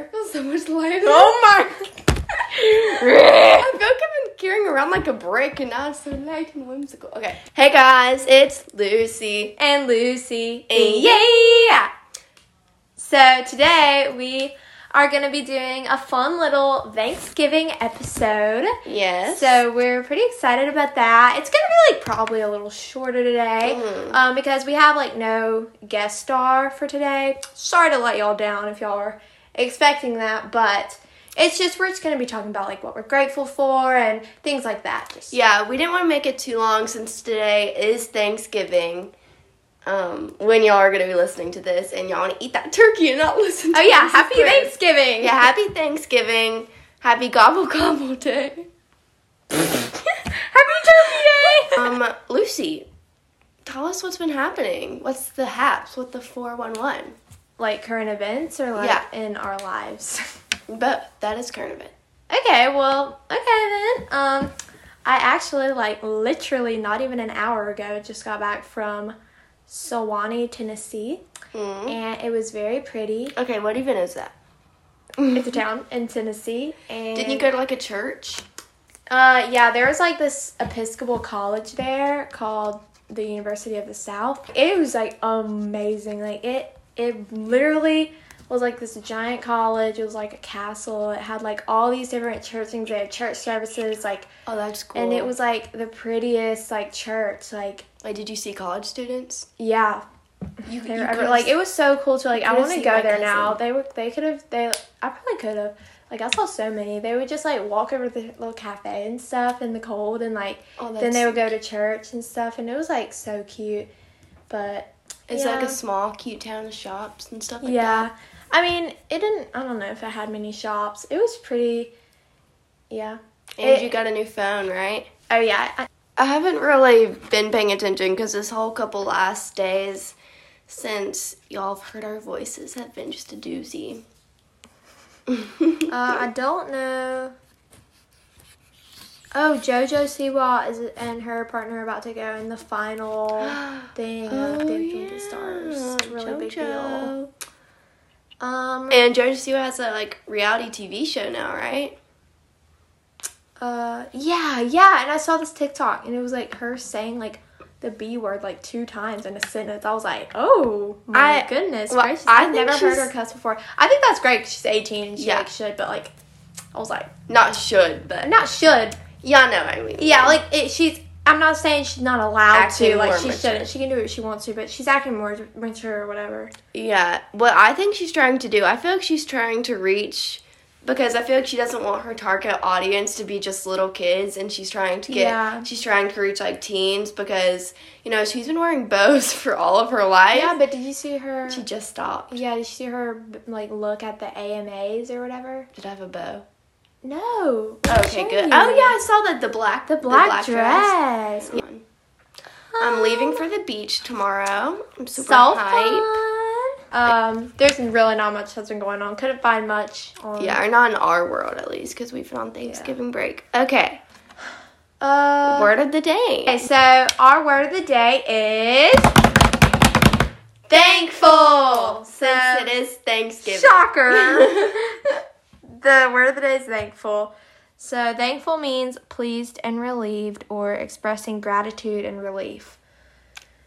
hair feels so much lighter. Oh my. I feel like I've been carrying around like a brick and now it's so light and whimsical. Okay. Hey guys, it's Lucy. and Lucy. And yeah. So today we are going to be doing a fun little Thanksgiving episode. Yes. So we're pretty excited about that. It's gonna be like probably a little shorter today, Mhm. um, because we have like no guest star for today. Sorry to let y'all down if y'all are expecting that, but it's just we're just gonna be talking about like what we're grateful for and things like that. Just yeah, we didn't want to make it too long since today is Thanksgiving. Um, when y'all are gonna be listening to this and y'all want to eat that turkey and not listen. to Oh yeah, happy. Thanksgiving. Yeah, happy Thanksgiving. Happy gobble gobble day. happy Turkey Day. Um, Lucy, tell us what's been happening. What's the haps? What the four one one? Like current events or like Yeah. in our lives. But that is current event. Okay, well, okay then. Um, I actually like literally not even an hour ago just got back from Sewanee, Tennessee, Mm. and it was very pretty. Okay, what even is that? It's a town in Tennessee, and Didn't you go to like a church? Uh, yeah, there was like this Episcopal college there called the University of the South. It was like amazing. Like it, it literally was like this giant college. It was like a castle. It had like all these different church things. They had church services, like, Oh, that's cool. and it was like the prettiest like church. Like, Like, did you see college students? yeah, You, they were ever, like it was so cool to like. I want to go there now. They were. They could have. They. I probably could have. Like I saw so many. They would just like walk over to the little cafe and stuff in the cold, and like Oh, then they would go to church and stuff, and it was like so cute. But It's like a small, cute town of shops and stuff like yeah, that. I mean, it didn't. I don't know if it had many shops. It was pretty. Yeah. And It- you got a new phone, right? Oh yeah. I, I haven't really been paying attention because this whole couple last days since y'all have heard our voices have been just a doozy. uh, I don't know. Oh, JoJo Siwa is and her partner are about to go in the final thing of Dancing with the Stars. Really big deal. Um. And Jojo Siwa has a like reality TV show now, right? Uh. Yeah. Yeah. And I saw this TikTok, and it was like her saying like the B word like two times in a sentence. I was like, oh my I- goodness well, gracious! I I've never heard her cuss before. I think that's great. 'cause she's eighteen and she Yeah. like should, but like, I was like, Not should, but not should. Y'all know what I mean. Yeah, like it, she's. I'm not saying she's not allowed Acting to. Like she mature. shouldn't. She can do what she wants to, but she's acting more mature or whatever. Yeah, what I think she's trying to do, I feel like she's trying to reach because I feel like she doesn't want her target audience to be just little kids and she's trying to get Yeah. she's trying to reach like teens because you know, she's been wearing bows for all of her life. Yeah, but did you see her? she just stopped. yeah, did you see her like look at the AMAs or whatever? Did I have a bow? No. Okay, good. Oh yeah, I saw that the black the black, dress. on. I'm leaving for the beach tomorrow. I'm super So hyped. fun. Um, there's really not much that's been going on. Couldn't find much. On, Yeah, or not in our world at least, because we've been on Thanksgiving break. Okay, Uh, word of the day. Okay, so our word of the day is thankful. Since So it is Thanksgiving. shocker. the word of the day is thankful. So thankful means pleased and relieved, or expressing gratitude and relief.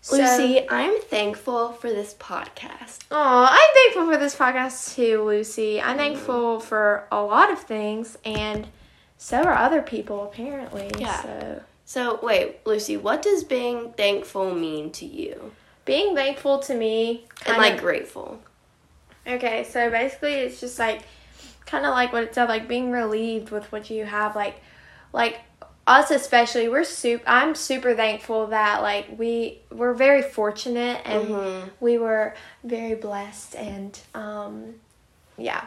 So- Lucy, I'm thankful for this podcast. Oh, I'm thankful for this podcast too, Lucy. I'm mm-hmm. thankful for a lot of things, and so are other people apparently. Yeah. So So, wait, Lucy, what does being thankful mean to you? being thankful to me, And like of- grateful. Okay, so basically it's just like kind of like what it said, like being relieved with what you have. Like, like us especially, we're super. I'm super thankful that like we we're very fortunate and Mhm. we were very blessed and um, yeah,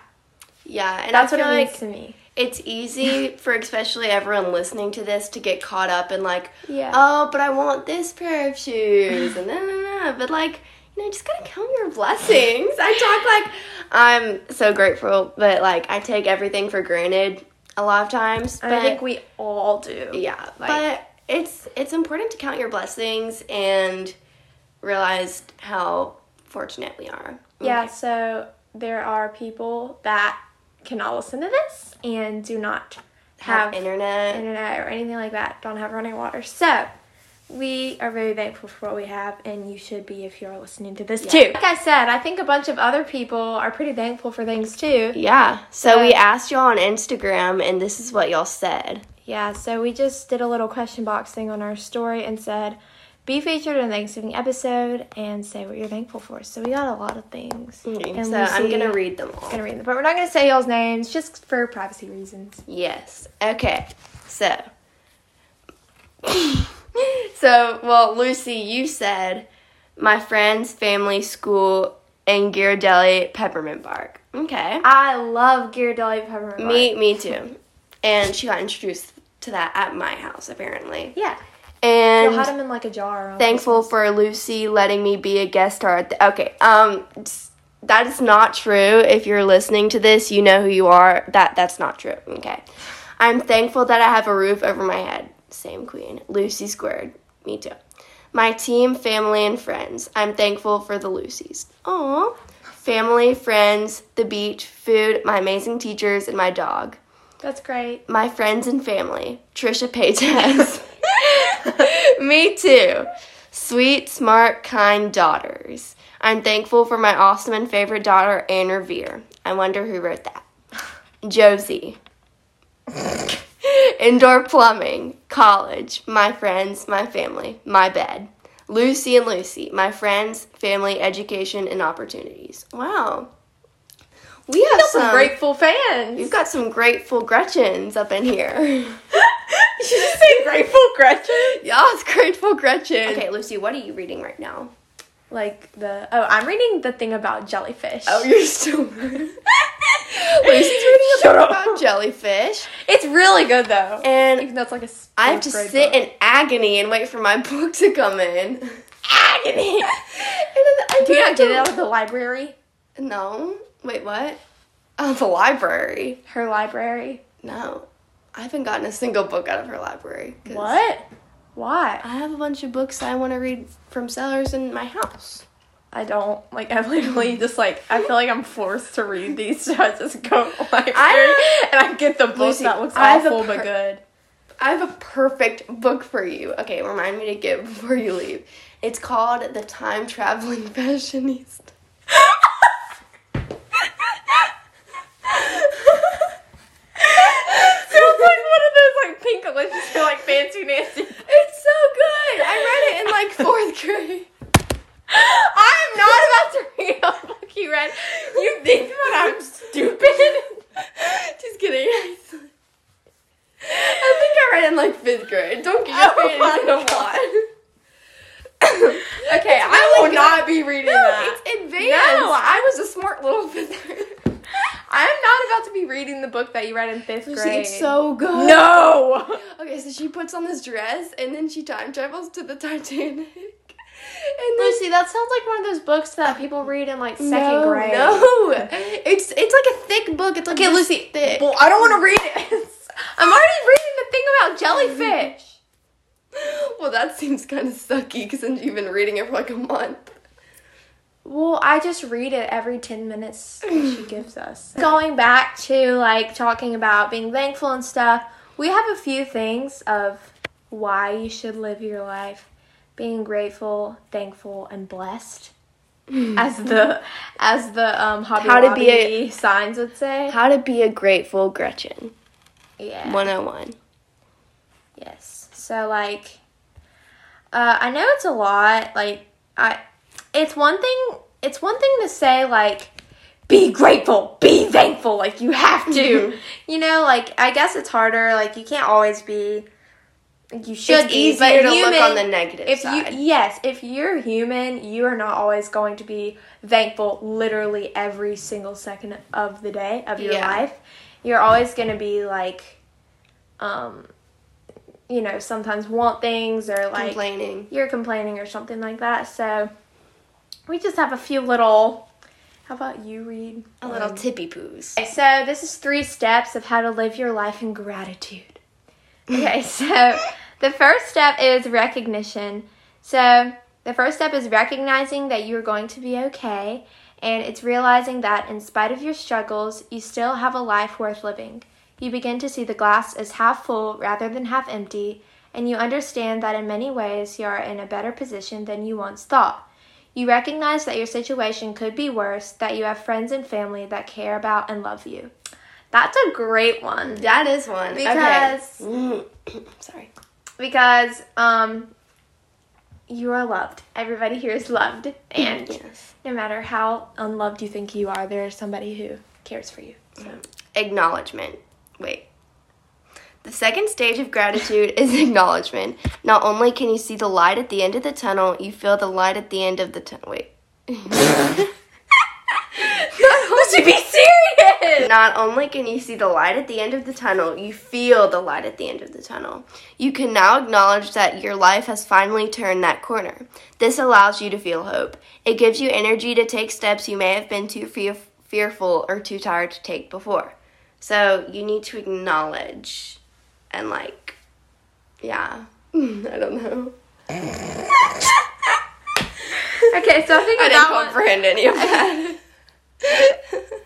Yeah, and that's what it means like to me. it's easy for especially everyone listening to this to get caught up in like, Yeah. oh, but I want this pair of shoes and no, no, no. But like, you know, just gotta count your blessings. I talk like I'm so grateful, but like I take everything for granted a lot of times. And I think we all do. Yeah, Like- but it's it's important to count your blessings and realize how fortunate we are. Yeah, so there are people that cannot listen to this and do not Have have internet. internet or anything like that, don't have running water. So, we are very thankful for what we have, and you should be if you're listening to this Yeah. too. Like I said, I think a bunch of other people are pretty thankful for things too. Yeah. So we Uh, asked y'all on Instagram, and this is what y'all said. Yeah, so we just did a little question box thing on our story and said, be featured in the Thanksgiving episode and say what you're thankful for. So we got a lot of things. Okay, And so I'm gonna read them all. Gonna read them, but we're not gonna say y'all's names just for privacy reasons. Yes. Okay. So. so, well, Lucy, you said my friends, family, school, and Ghirardelli peppermint bark. Okay. I love Ghirardelli peppermint. Me, me too. And she got introduced to that at my house, apparently. Yeah. And You'll have them in like a jar. thankful for Lucy letting me be a guest star. At the, okay, um, that is not true. If you're listening to this, you know who you are. That that's not true. Okay, I'm thankful that I have a roof over my head. Same queen, Lucy squared. Me too. My team, family, and friends. I'm thankful for the Lucys. Aw. Family, friends, the beach, food, my amazing teachers, and my dog That's great. my friends and family. Trisha Paytas. Me too. Sweet, smart, kind daughters. I'm thankful for my awesome and favorite daughter, Anne Revere. I wonder who wrote that. Josie. Indoor plumbing, college, my friends, my family, my bed. Lucy and Lucy, my friends, family, education, and opportunities. Wow. We have Some some grateful fans. You've got some grateful Gretchens up in here. Did you say grateful Gretchen? yes, grateful Gretchen. Okay, Lucy, what are you reading right now? Like the oh, I'm reading the thing about jellyfish. Oh, you're still. Lucy's reading a book about jellyfish, It's really good though. and Even though it's like a I have to sit book. in agony and wait for my book to come in. agony. And then I Do you not get it out of the library? No. Wait, what? Oh, the library. Her library. No. I haven't gotten a single book out of her library. What? Why? I have a bunch of books I want to read from sellers in my house. I don't like. I literally just like. I feel like I'm forced to read these, so I just go to library I- and I get the book Lucy, that looks I have a awful but good. I have a perfect book for you. Okay, remind me to get before you leave. It's called The Time Traveling Fashionista. Sounds like one of those like Pinkalicious or like fancy Nancy. It's so good. I read it in like fourth grade. I'm not about to read a book you read. You think that I'm stupid? Just kidding. I think I read it in like fifth grade. Don't get Oh your my fantasy God. Okay, It's I really will good. not be reading No, that. it's advanced. No, I was a smart little fifth grader. I'm not about to be reading the book that you read in fifth Lucy, grade. it's so good. no. Okay, so she puts on this dress and then she time travels to the Titanic. And then Lucy, that sounds like one of those books that people read in like second no, grade. No, it's it's like a thick book. It's like Okay, this Lucy. thick. Well, I don't want to read it. I'm already reading the thing about jellyfish. Well, that seems kind of sucky because then you've been reading it for like a month. Well, I just read it every 10 minutes she gives us. Going back to like talking about being thankful and stuff, we have a few things of why you should live your life being grateful, thankful, and blessed. As the as the um hobby How to be a- signs would say. How to be a grateful Gretchen. Yeah. 101. Yes. So like uh I know it's a lot. Like I it's one thing it's one thing to say like be grateful, be thankful, like you have to. you know, like I guess it's harder, like you can't always be you should It's be, easier to human, look on the negative if side. you yes, if you're human, you are not always going to be thankful literally every single second of the day of your Yeah. life. You're always going to be like um you know, sometimes want things or like Complaining. you're complaining or something like that. So we just have a few little how about you read A little um, tippy poos. Okay, so this is three steps of how to live your life in gratitude. Okay, so the first step is recognition. So the first step is recognizing that you're going to be okay And it's realizing that in spite of your struggles, you still have a life worth living. You begin to see the glass as half full rather than half empty, and you understand that in many ways you are in a better position than you once thought. You recognize that your situation could be worse, that you have friends and family that care about and love you. That's a great one. That is one. Because- okay. sorry. Because um you are loved. Everybody here is loved. And Yes. no matter how unloved you think you are, there is somebody who cares for you. So Acknowledgement. Wait. The second stage of gratitude is acknowledgement. Not only can you see the light at the end of the tunnel, you feel the light at the end of the tunnel. Wait. Would you be serious? Not only can you see the light at the end of the tunnel, you feel the light at the end of the tunnel. You can now acknowledge that your life has finally turned that corner. This allows you to feel hope. It gives you energy to take steps you may have been too fe- fearful or too tired to take before. So you need to acknowledge and, like, yeah. I don't know. Okay, so I think I that, didn't one, comprehend any of that.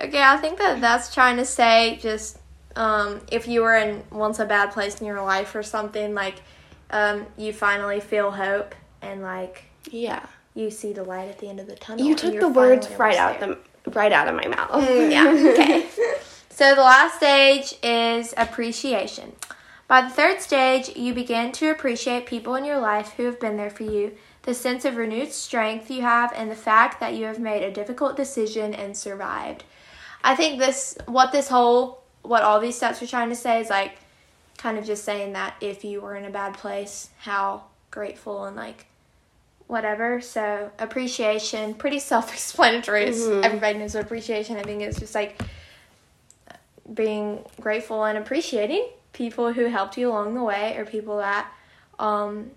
Okay, I think that that's trying to say just um, if you were in once a bad place in your life or something, like um, you finally feel hope and like yeah. you see the light at the end of the tunnel. You took the words right out there. the right out of my mouth. yeah, okay. So the last stage is appreciation. By the third stage, you begin to appreciate people in your life who have been there for you, the sense of renewed strength you have, and the fact that you have made a difficult decision and survived. I think this, what this whole, what all these steps are trying to say is like, kind of just saying that if you were in a bad place, how grateful and like whatever. So appreciation, pretty self-explanatory. It's, mm-hmm. Everybody knows what appreciation. I think it's just like being grateful and appreciating people who helped you along the way or people that um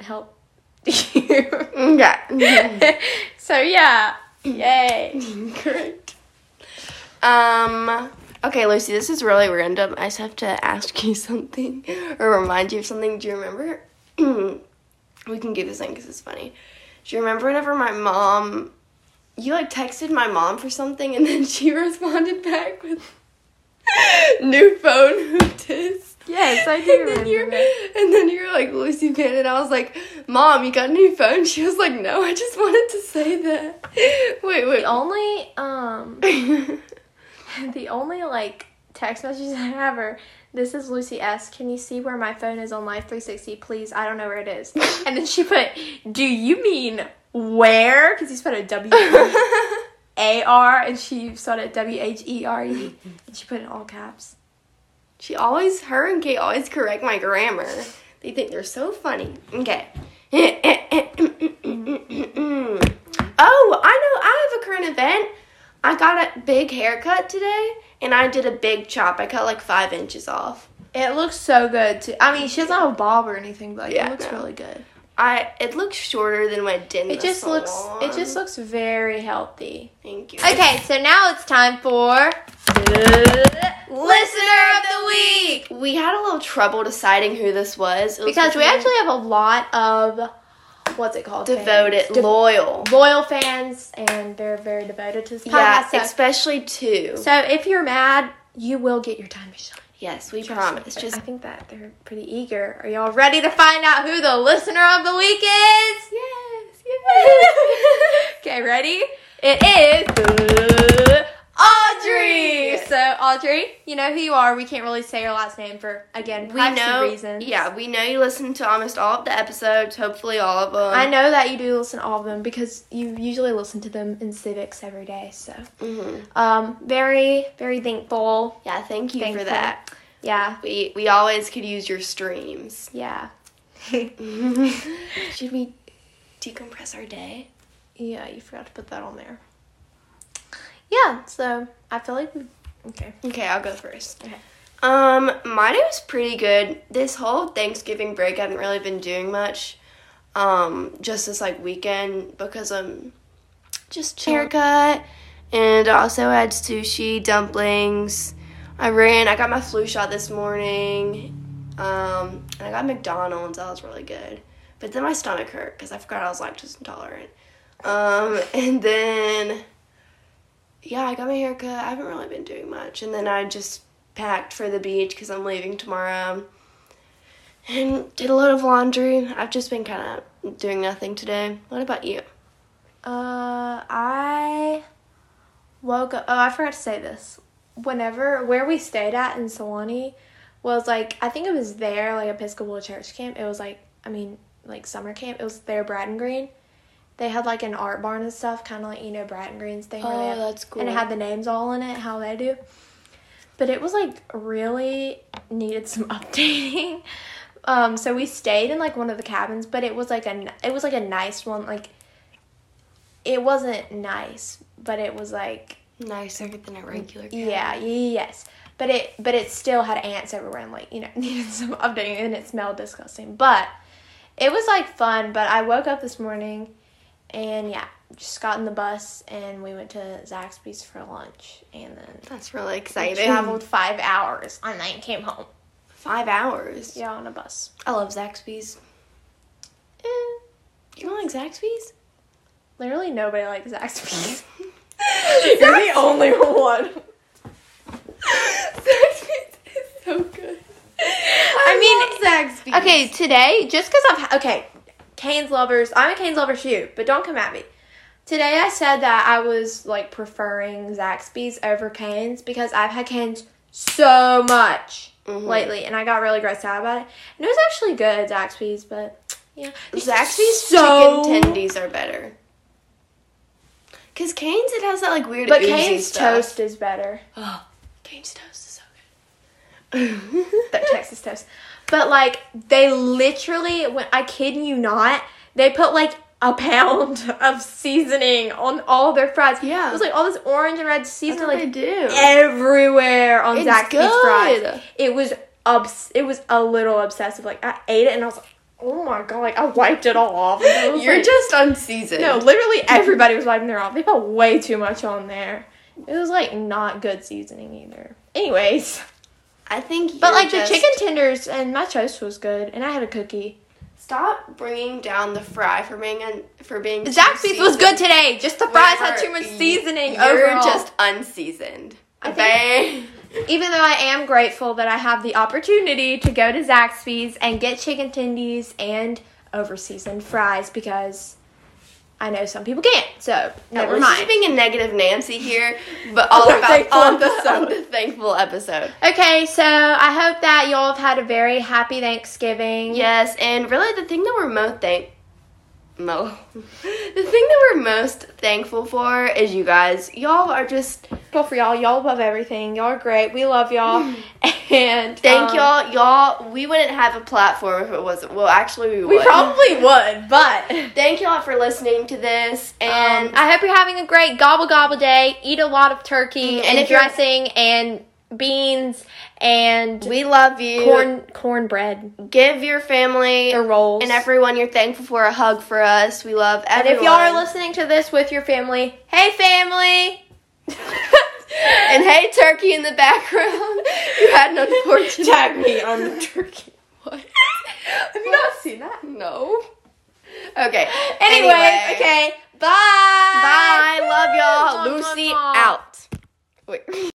help you. Yeah. so yeah, yay. Great. Um. Okay, Lucy, this is really random. I just have to ask you something or remind you of something. Do you remember? we can give this in because it's funny. Do you remember whenever my mom, you like texted my mom for something and then she responded back with new phone who? Yes, I do And then remember you're, that. and then you're like Lucy Pan, and I was like, "Mom, you got a new phone?" She was like, "No, I just wanted to say that." Wait, wait. The only um the only like text messages I have are this is Lucy S. Can you see where my phone is on Life 360? Please, I don't know where it is. And then she put, Do you mean where? Because you spelled it W A R and she spelled it W H E R E. And she put it in all caps. She always, her and Kate always correct my grammar. They think they're so funny. Okay. oh, I know. I have a current event. I got a big haircut today, and I did a big chop. I cut like five inches off. It looks so good too. I mean, she doesn't have a bob or anything, but Yeah, it looks no. really good. I it looks shorter than did. In It just looks it just looks very healthy. Thank you. Okay, so now it's time for Listener of the Week. We had a little trouble deciding who this was. Was Because we actually have a lot of what's it called? devoted. De- loyal. loyal fans, and they're very devoted to this Yeah, so, especially two. so if you're mad, you will get your time to shine. Yes, we me. promise. Just I think that they're pretty eager. Are y'all ready to find out who the listener of the week is? yes, yes. Okay, ready? It is Audrey. So Audrey, you know who you are. We can't really say your last name for again we know. reasons. Yeah, we know you listen to almost all of the episodes. Hopefully, all of them. I know that you do listen to all of them because you usually listen to them in civics every day. So, hmm um, very, very thankful. Yeah, thank you Thankful. for that. Yeah, We we always could use your streams. yeah, Should we decompress our day? yeah. You forgot to put that on there. Yeah. So I feel like. Okay. Okay, I'll go first. Okay. Um, my day was pretty good. This whole Thanksgiving break, I haven't really been doing much. Um, just this like weekend because I'm just haircut, and I also had sushi, dumplings. I ran. I got my flu shot this morning. Um, and I got McDonald's. That was really good. But then my stomach hurt because I forgot I was lactose intolerant. Um, and then, yeah, I got my hair cut. I haven't really been doing much. And then I just packed for the beach because I'm leaving tomorrow. And did a lot of laundry. I've just been kind of doing nothing today. What about you? Uh, I woke up. Oh, I forgot to say this. Whenever where we stayed at in Sewanee was like I think it was there like Episcopal Church camp. It was like I mean like summer camp. It was there Bratton Green. They had like an art barn and stuff, kind of like you know Bratton Green's thing. Oh, have- that's cool. And it had the names all in it, how they do. But it was like really needed some updating. Um, so we stayed in like one of the cabins, but it was like a it was like a nice one. Like it wasn't nice, but it was like Nicer than a regular yeah, yes. But it but it still had ants everywhere and like, you know, needed some updating and it smelled disgusting. But it was like fun, but I woke up this morning and yeah, just got in the bus and we went to Zaxby's for lunch and then That's really we exciting. traveled five hours and then came home. Five hours. Yeah, on a bus. I love Zaxby's. Eh, You don't like Zaxby's? literally nobody likes Zaxby's. You're the only one. Zaxby's is so good. I mean, Zaxby's. Okay, today, just because I've okay, Canes lovers. I'm a Canes lover too, but don't come at me. Today I said that I was like preferring Zaxby's over Canes because I've had Canes so much Mhm. lately, and I got really grossed out about it. And it was actually good Zaxby's, but yeah, Zaxby's so chicken tendies are better. Cause Cane's it has that like weird. But Canes stuff. toast is better. Oh, Cane's toast is so good. that Texas toast. But like they literally, when I kid you not, they put like a pound of seasoning on all their fries. Yeah. it was like all this orange and red seasoning like do. everywhere on It's Zaxby's good. fries. It was obs- It was a little obsessive. Like I ate it and I was like, oh my god! Like I wiped it all off. And I was You're like- just unseasoned. no, literally everybody was wiping their off. They put way too much on there. It was like not good seasoning either. Anyways. I think. But like just- the chicken tenders and my toast was good, and I had a cookie. Stop bringing down the fry for being un- for being. too Zaxby's was good today. Just the fries had too much seasoning. You're overall. just unseasoned. I Okay. even though I am grateful that I have the opportunity to go to Zaxby's and get chicken tendies and overseasoned fries because I know some people can't. So never we're mind. just being a negative Nancy here, but all about thankful on the, on the thankful episode. Okay, so I hope that y'all have had a very happy Thanksgiving. Yes, and really the thing that we're most thank mo the thing that we're most thankful for is you guys. Y'all are just Well, for y'all, y'all above everything. Y'all are great. We love y'all. And thank um, y'all. Y'all, we wouldn't have a platform if it wasn't. Well, actually, we would. We probably would, but Thank y'all for listening to this, and Um, I hope you're having a great gobble gobble day. Eat a lot of turkey Mm, and and, if you're- dressing and beans and we love you. corn cornbread Give your family or rolls. and everyone you're thankful for a hug for us. We love and if y'all are listening to this with your family, hey family. and hey, turkey in the background. you had an unfortunate. Tag me on the turkey. What? Have you not seen that? No. Okay. Anyway, okay. Bye. Bye. Love y'all. Lucy out. Wait.